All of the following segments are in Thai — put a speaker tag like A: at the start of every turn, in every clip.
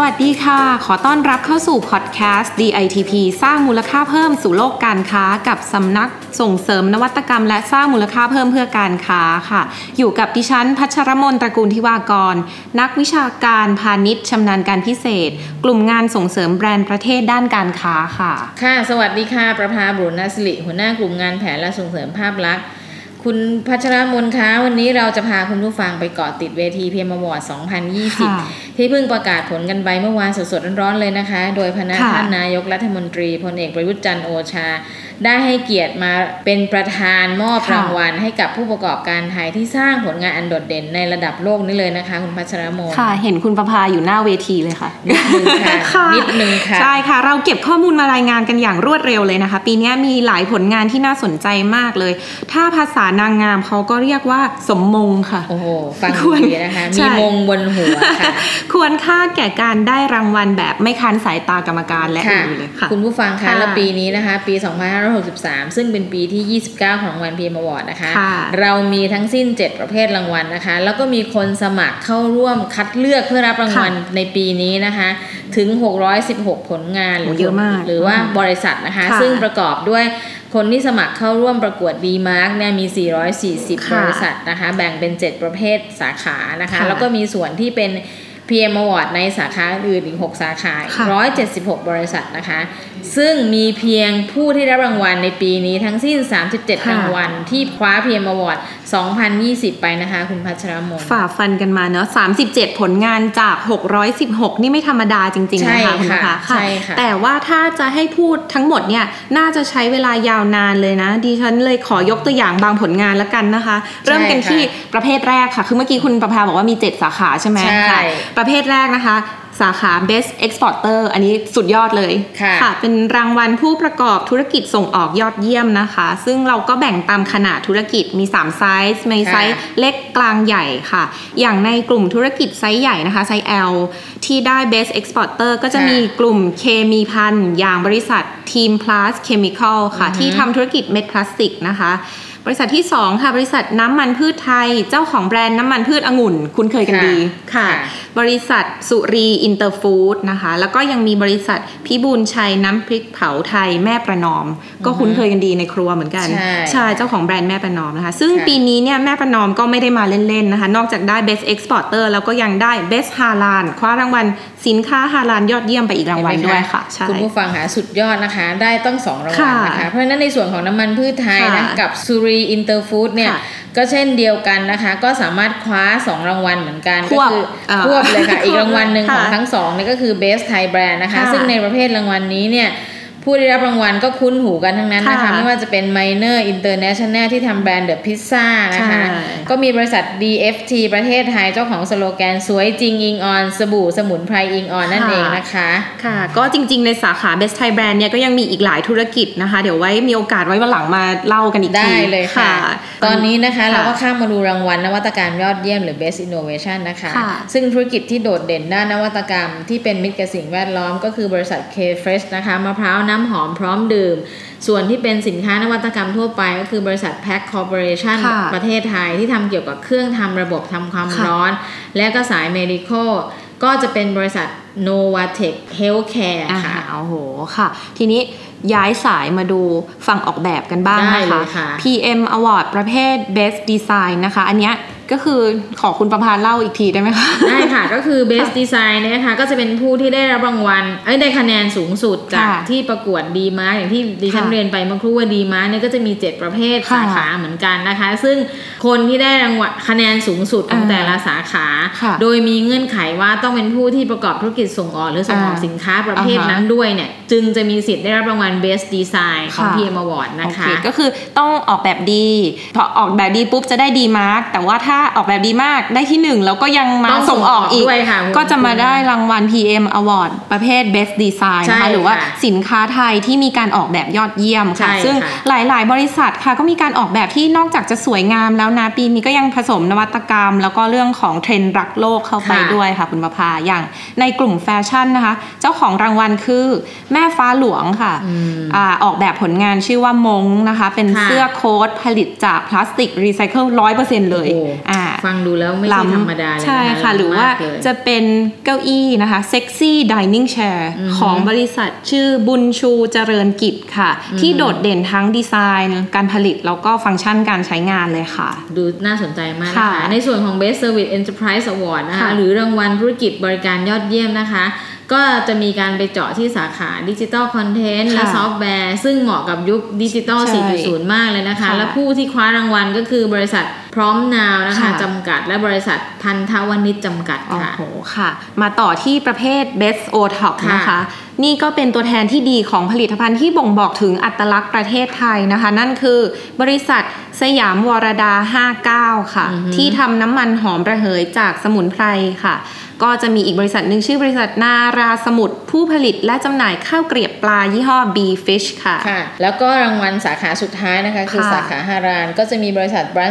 A: สวัสดีค่ะ ขอต้อนรับเข้าสู่พอดแคสต์ DITP สร้างมูลค่าเพิ่มสู่โลกการค้า กับสำนักส่งเสริมนวัตกรรม และสร้างมูลค่าเพิ่มเพื่อการค้าค่ะ อยู่กับดิฉันพัชรมนตระกูลทิวากร นักวิชาการพาณิชย์ชำนาญการพิเศษ กลุ่มงานส่งเสริมแบรนด์ประเทศด้านการค้าค่ะ
B: ค่ะ สวัสดีค่ะ ประภาบุญนสิริหัวหน้ากลุ่มงานแผนและส่งเสริมภาพลักษณ์คุณพัชรมนคะวันนี้เราจะพาคุณผู้ฟังไปเกาะติดเวที PM Award
A: ค่ะ
B: 2020 ที่เพิ่งประกาศผลกันไปเมื่อวานสดๆร้อนๆเลยนะคะ โดยพณฯ
A: ค่ะ
B: ท่านนายกรัฐมนตรีพลเอกประยุทธ์จันทร์โอชา ได้ให้เกียรติมาเป็นประธานมอบ
A: ค่ะ
B: รางวัล ให้กับผู้ประกอบการไทยที่สร้างผลงานอันโดดเด่นในระดับโลกนี่เลยนะคะ คุณพัชรมน
A: ค่ะ เห็นคุณประภาอยู่หน้าเวทีเลยค่ะ
B: นิดนึงค่ะนิดนึงค่ะ
A: ใช่ค่ะ เราเก็บข้อมูลมารายงานกันอย่างรวดเร็วเลยนะคะ ปีนี้มีหลายผลงานที่น่าสนใจมากเลย ถ้าภาษานางงามเขาก็เรียกว่าสมมงค่ะ
B: โอ้โหฟัง
A: ควร
B: ดีนะคะ
A: ใช่
B: มีมงบนหัวค่ะ
A: ควรค่าแก่การได้รางวัลแบบไม่คันสายตากรรมการและ
B: ค่ะ
A: อื่นเลยค่ะ
B: คุณผู้ฟังคะ
A: ค่ะ
B: และปีนี้นะคะ ปี2563 ซึ่งเป็นปีที่ 29 ของรางวัลพีมวอร์ดนะคะ
A: ค่ะ
B: เรามีทั้งสิ้น 7 ประเภทรางวัลนะคะ แล้วก็มีคนสมัครเข้าร่วมคัดเลือกเพื่อรับรางวัลในปีนี้นะคะ ถึง 616 ผลงานห
A: โอ้เยอะมาก
B: หรือว่าบริษัทนะคะ
A: ค่ะ
B: ซึ่งประกอบด้วยคนที่สมัครเข้าร่วมประกวด d m a r k เนี่ยมี 440
A: ค่ะ
B: บริษัทนะคะ แบ่งเป็น 7 ประเภทสาขานะคะ
A: ค่ะ
B: แล้วก็มีส่วนที่เป็น PM Award ในสาขาอื่นอีก 6 สาขา
A: ค่ะ
B: 176 บริษัทนะคะ ซึ่งมีเพียงผู้ที่ได้รางวัลในปีนี้ทั้งสิ้น 37
A: ค่ะ
B: รางวัล ที่คว้า PM Award 2020 ไปนะคะ คุณพัชรมน
A: ฝ่าฟันกันมาเนาะ37 ผลงานจาก 616 นี่ไม่ธรรมดาจริงๆ
B: ใช่
A: นะคะคุณ
B: ค่ะ
A: คะ
B: ใช่ค่ะ
A: แต่ว่าถ้าจะให้พูดทั้งหมดเนี่ย น่าจะใช้เวลายาวนานเลยนะ ดิฉันเลยขอยกตัวอย่างบางผลงานแล้วกันนะคะ เริ่มกันที่ประเภทแรกค่ะ คือเมื่อกี้คุณประภาบอกว่ามี 7 สาขาใช่ไหม
B: ใช่
A: ค่ะประเภทแรกนะคะ สาขา Best Exporter อันนี้สุดยอดเลย
B: ค่ะ
A: เป็นรางวัลผู้ประกอบธุรกิจส่งออกยอดเยี่ยมนะคะ ซึ่งเราก็แบ่งตามขนาดธุรกิจมี 3 ไซส์มีไซส์เล็กกลางใหญ่ค่ะ อย่างในกลุ่มธุรกิจไซส์ใหญ่นะคะไซส์ L ที่ได้ Best Exporter ก็จะ
B: ค่ะ
A: มีกลุ่มเคมีภัณฑ์อย่างบริษัท Team Plus Chemical ค่ะ
B: อือฮึ
A: ที่ทำธุรกิจเม็ดพลาสติกนะคะ บริษัทที่ 2 ค่ะบริษัทน้ำมันพืชไทย เจ้าของแบรนด์น้ำมันพืชองุ่น คุ้นเคยกันดีค่ะ บริษัทสุรีย์อินเตอร์ฟู้ดส์นะคะ แล้วก็ยังมีบริษัทพิบูลชัยน้ำพริกเผาไทยแม่ประนอม ก็คุ้นเคยกันดีในครัวเหมือนกัน
B: ใช่
A: ใช่เจ้าของแบรนด์แม่ประนอมนะคะ ซึ่ง
B: ค่ะ
A: ปีนี้เนี่ยแม่ประนอมก็ไม่ได้มาเล่นๆนะคะ นอกจากได้ Best Exporter แล้วก็ยังได้ Best h a l a l คว้ารางวัลสินค้าฮาลาลยอดเยี่ยมไปอีกรางวัล
B: เห็นไหม
A: ด้วยค่ะใช่
B: คุณผู้ฟังหาสุดยอดนะคะ ได้ตั้งสองรางวัลนะ
A: ค่ะ
B: คะเพราะฉะนั้นในส่วนของน้ำมันพืชไทยนะ
A: ค่ะ
B: กับสุรีอินเตอร์ฟู้ดส์เนี่ย
A: ค่ะ
B: ก็เช่นเดียวกันนะคะ ก็สามารถคว้า 2 รางวัลเหมือนกัน
A: ค
B: ก็
A: วบ
B: คือ
A: เอ่อ
B: ควบเลยค่ะ อีกรางวัลหนึ่ง
A: ค่ะ
B: ของทั้งสองนี่ก็คือ Best Thai Brand นะคะ
A: ค่ะ
B: ซึ่งในประเภทรางวัลนี้เนี่ย ผู้ได้รับรางวัลก็คุ้นหูกันทั้งนั้นนะคะ
A: ค่ะ
B: ไม่ว่าจะเป็น Miner International ที่ทำแบรนด์เดอะพิซซ่านะคะ
A: ใช่
B: ก็มีบริษัท DFT ประเทศไทยเจ้าของสโลแกน สวยจริงอิงออน สบู่สมุนไพรอิงออนนั่นเองนะคะ
A: ค่ะ ก็จริงๆ ในสาขา Best Thai Brand เนี่ยก็ยังมีอีกหลายธุรกิจนะคะ เดี๋ยวไว้มีโอกาสไว้วันหลังมาเล่ากันอีกที
B: ได้เลยค่ะ ตอนนี้นะคะ
A: ค่ะ
B: เราก็ข้ามมาดูรางวัลนวัตกรรมยอดเยี่ยมหรือ Best Innovation นะคะ
A: ค่ะ
B: ซึ่งธุรกิจที่โดดเด่นด้านนวัตกรรมที่เป็นมิตรกับสิ่งแวดล้อมก็คือบริษัท K-Fresh นะคะมะพร้าวน้ำหอมพร้อมดื่ม ส่วนที่เป็นสินค้านวัตกรรมทั่วไปก็คือบริษัท Pack Corporation
A: ค่ะ
B: ประเทศไทยที่ทำเกี่ยวกับเครื่องทำระบบทำความ
A: ค่ะ
B: ร้อน และก็สาย medical ก็จะเป็นบริษัท Novatech Healthcare
A: อ่า
B: ค่ะ
A: โอ้โหค่ะ ทีนี้ย้ายสายมาดูฝั่งออกแบบกันบ้าง
B: ได้
A: นะ
B: เล
A: คะ
B: ยค่ะ
A: PM Award ประเภท Best Design นะคะ อันเนี้ย ก็คือขอคุณประพานเล่าอีกทีได้ไหมคะ
B: ได้ค่ะ ก็คือ Best Design เนี่ยนะคะก็จะเป็นผู้ที่ได้รับรางวัลเอ้ยได้คะแนนสูงสุดจาก
A: ค่ะ
B: ที่ประกวดดีมาอย่างที่ดิฉัน
A: ค่ะ
B: เรียนไปเมื่อครู่ว่าดีมาเนี่ยก็จะมี 7 ประเภท
A: ค่ะ
B: สาขาเหมือนกันนะคะ ซึ่งคนที่ได้รางวัลคะแนนสูงสุดของ
A: อ่า
B: แต่ละสาขา
A: ค่ะ
B: โดยมีเงื่อนไขว่าต้องเป็นผู้ที่ประกอบธุรกิจส่งออกหรือส่งออก
A: อ่า
B: สินค้าประเภท
A: อ่าฮะ
B: นั้นด้วยเนี่ยจึงจะมีสิทธิ์ได้รับรางวัล Best Design ของ
A: ค่ะ
B: PM Award นะ
A: โอเค
B: คะ
A: ก็คือต้องออกแบบดีพอออกแบบดีปุ๊บจะได้ดีมาร์กแต่ว่าถ้าถ้าออกแบบดีมากได้ที่หนึ่งแล้วก็ยังมา
B: ต้องส่
A: ส่ง
B: ง
A: อ
B: อ
A: อ
B: อกก
A: อีก
B: ด้วยค่ะ
A: ก็จะมาได้รางวัล PM Award ประเภท Best Design
B: ใช่
A: นะคะหรือว่า
B: ค่ะ
A: สินค้าไทยที่มีการออกแบบยอดเยี่ยมค่ะ
B: ใช่
A: ซึ่ง
B: ค่ะ
A: หลาย ๆ บริษัทค่ะก็มีการออกแบบที่นอกจากจะสวยงามแล้วนะปีนี้ก็ยังผสมนวัตกรรม แล้วก็เรื่องของเทรนด์รักโลกเข้าไป
B: ค่ะ
A: ด้วยค่ะคุณประภาอย่างในกลุ่มแฟชั่นนะคะ เจ้าของรางวัลคือแม่ฟ้าหลวงค่ะอาออกแบบผลงานชื่อว่ามงนะคะ เป็น
B: ค่ะ
A: เสื้อโค้ทผลิตจากพลาสติกรีไซเคิลร้อยเปอร์เซ็นต์เลย
B: โอ้
A: อ่า
B: ฟังดูแล้วไม่ใช่ธรรมดาเลยน
A: ใช่ค่ะ
B: ล้ำ
A: หรือว่าม
B: กเลย
A: จะเป็นเก้าอี้นะคะ Sexy Dining Chair ของบริษัทชื่อบุญชูเจริญกิจค่ะ ที่โดดเด่นทั้งดีไซน์ การผลิตแล้วก็ฟังก์ชันการใช้งานเลยค่ะ
B: ดูน่าสนใจมากนะ
A: ค่ะ
B: คะในส่วนของ Best Service Enterprise Award นะคะ
A: ค่ะ
B: หรือรางวัลธุรกิจบริการยอดเยี่ยมนะคะก็จะมีการไปเจาะที่สาขาดิจิ t a ลคอนเทนต์และ
A: ค่ะ
B: ซอฟต์แวร์ ซึ่งเหมาะกับยุคดิจิตอล
A: ใช่
B: 4.0 มากเลยนะคะ
A: ค่ะ
B: และผู้ที่คว้ารางวัลก็คือบริษัทพร้อมนาวนะคะ
A: ค่ะ
B: จำกัดและบริษัทพันธวณิชจำกัด
A: โอ้
B: ค่ะ
A: โหค่ะ มาต่อที่ประเภท Best OTOP
B: ค่ะ
A: นะคะ นี่ก็เป็นตัวแทนที่ดีของผลิตภัณฑ์ที่บ่งบอกถึงอัตลักษณ์ประเทศไทยนะคะ นั่นคือบริษัทสยามวรดา 59 ค่ะ ที่ทำน้ำมันหอมระเหยจากสมุนไพรค่ะ ก็จะมีอีกบริษัทหนึ่งชื่อบริษัทนาราสมุทรผู้ผลิตและจำหน่ายข้าวเกรียบปลายี่ห้อ B Fish ค่ะ
B: ค่ะ แล้วก็รางวัลสาขาสุดท้ายนะคะ คือ
A: ค่ะ
B: สาขาฮาราน ก็จะมีบริษัท b r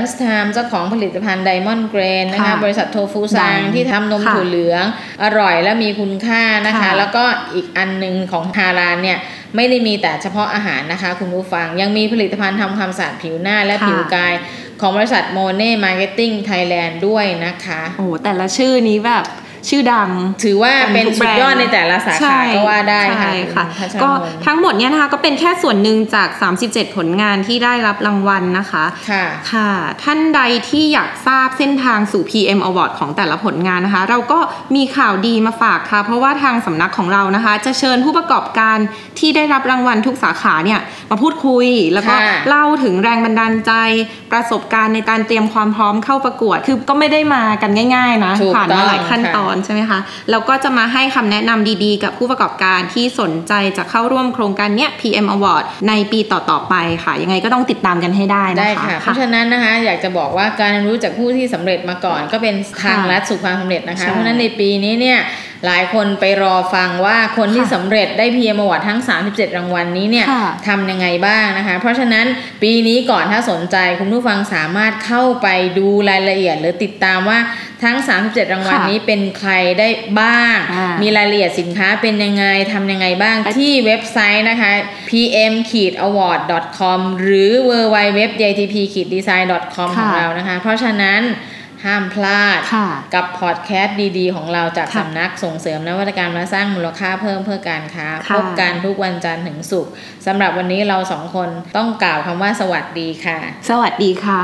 B: a n c h Time เจ้าของผลิตภัณฑ์ Diamond Grain นะคะ
A: ค่ะ
B: บริษัทโทฟูซัง
A: ดัง
B: ที่ทำนม
A: ค่ะ
B: ถั่วเหลือง อร่อยและมีคุณค่านะคะ
A: ค่ะ
B: แล้วก็อีกอันหนึ่งของฮารานเนี่ยไม่ได้มีแต่เฉพาะอาหารนะคะคุณผู้ฟัง ยังมีผลิตภัณฑ์ทำความสะอาดผิวหน้าและ
A: ค่ะ
B: ผิวกายของบริษัทโมเน่มาร์เก็ตติ้งไทยแลนด์ด้วยนะคะ
A: โอ้แต่ละชื่อนี้แบบ ชื่อดัง
B: ถือว่าเป็นสุดยอด
A: ทุก
B: สุ
A: แบ
B: ด
A: รนด์
B: ในแต่ละสาขาใช่ก็ว่าได้ค่ะ
A: ใช่ค่ะ
B: ณพัชร
A: ก็
B: มนต์
A: ทั้งหมดเนี้ยนะคะก็เป็นแค่ส่วนหนึ่งจาก 37 ผลงานที่ได้รับรางวัลนะคะ
B: ค่ะ
A: ค่ะท่านใดที่อยากทราบเส้นทางสู่ PM Award ของแต่ละผลงานนะคะ เราก็มีข่าวดีมาฝากค่ะ เพราะว่าทางสำนักของเรานะคะ จะเชิญผู้ประกอบการที่ได้รับรางวัลทุกสาขาเนี่ยมาพูดคุยแล้วก็
B: ค่ะ
A: เล่าถึงแรงบันดาลใจประสบการณ์ในการเตรียมความพร้อมเข้าประกวด คือก็ไม่ได้มากันง่าย ๆ นะ
B: ถูก
A: ผ่านมาต้องหลายขั้นตอนค่ะใช่ไหมคะแล้วก็จะมาให้คำแนะนำดีๆ กับผู้ประกอบการที่สนใจจะเข้าร่วมโครงการเนี้ย PM Award ในปีต่อๆไปค่ะ ยังไงก็ต้องติดตามกันให้ได้นะคะ
B: ได้ค่ะ เพราะฉะนั้นนะคะอยากจะบอกว่าการรู้จากผู้ที่สำเร็จมาก่อน ก็เป็นทาง
A: ค่ะ
B: ลัดสู่ความสำเร็จนะคะ
A: ใช่
B: เพราะฉะนั้นในปีนี้เนี่ยหลายคนไปรอฟังว่าคนที่
A: ค่ะ
B: สำเร็จได้ PM Award ทั้ง 37 รางวัลนี้เนี่ย
A: ค่ะ
B: ทำยังไงบ้างนะคะ เพราะฉะนั้นปีนี้ก่อนถ้าสนใจคุณผู้ฟังสามารถเข้าไปดูรายละเอียด หรือติดตามว่า ทั้ง 37 รางวัล
A: ค่ะ
B: นี้เป็นใครได้บ้าง
A: อ่ามี
B: มีรายละเอียดสินค้าเป็นยังไงทำยังไงบ้าง
A: ไป
B: ที่เว็บไซต์นะคะ pm-award.com หรือ www.jtp-design.com ของ
A: ค่ะ
B: เรานะคะ เพราะฉะนั้นห้ามพลาด
A: ค่ะ
B: กับพอดแคสต์ดีๆ ของเราจาก
A: ค่ะ
B: สำนักส่งเสริมนวัตกรรมและสร้างมูลค่าเพิ่มเพื่อการค้า
A: ค่ะ
B: พบกันทุกวันจันทร์ถึงศุกร์สำหรับวันนี้เราสองคนต้องกล่าวคำว่าสวัสดีค่ะ
A: สวัสดีค่ะ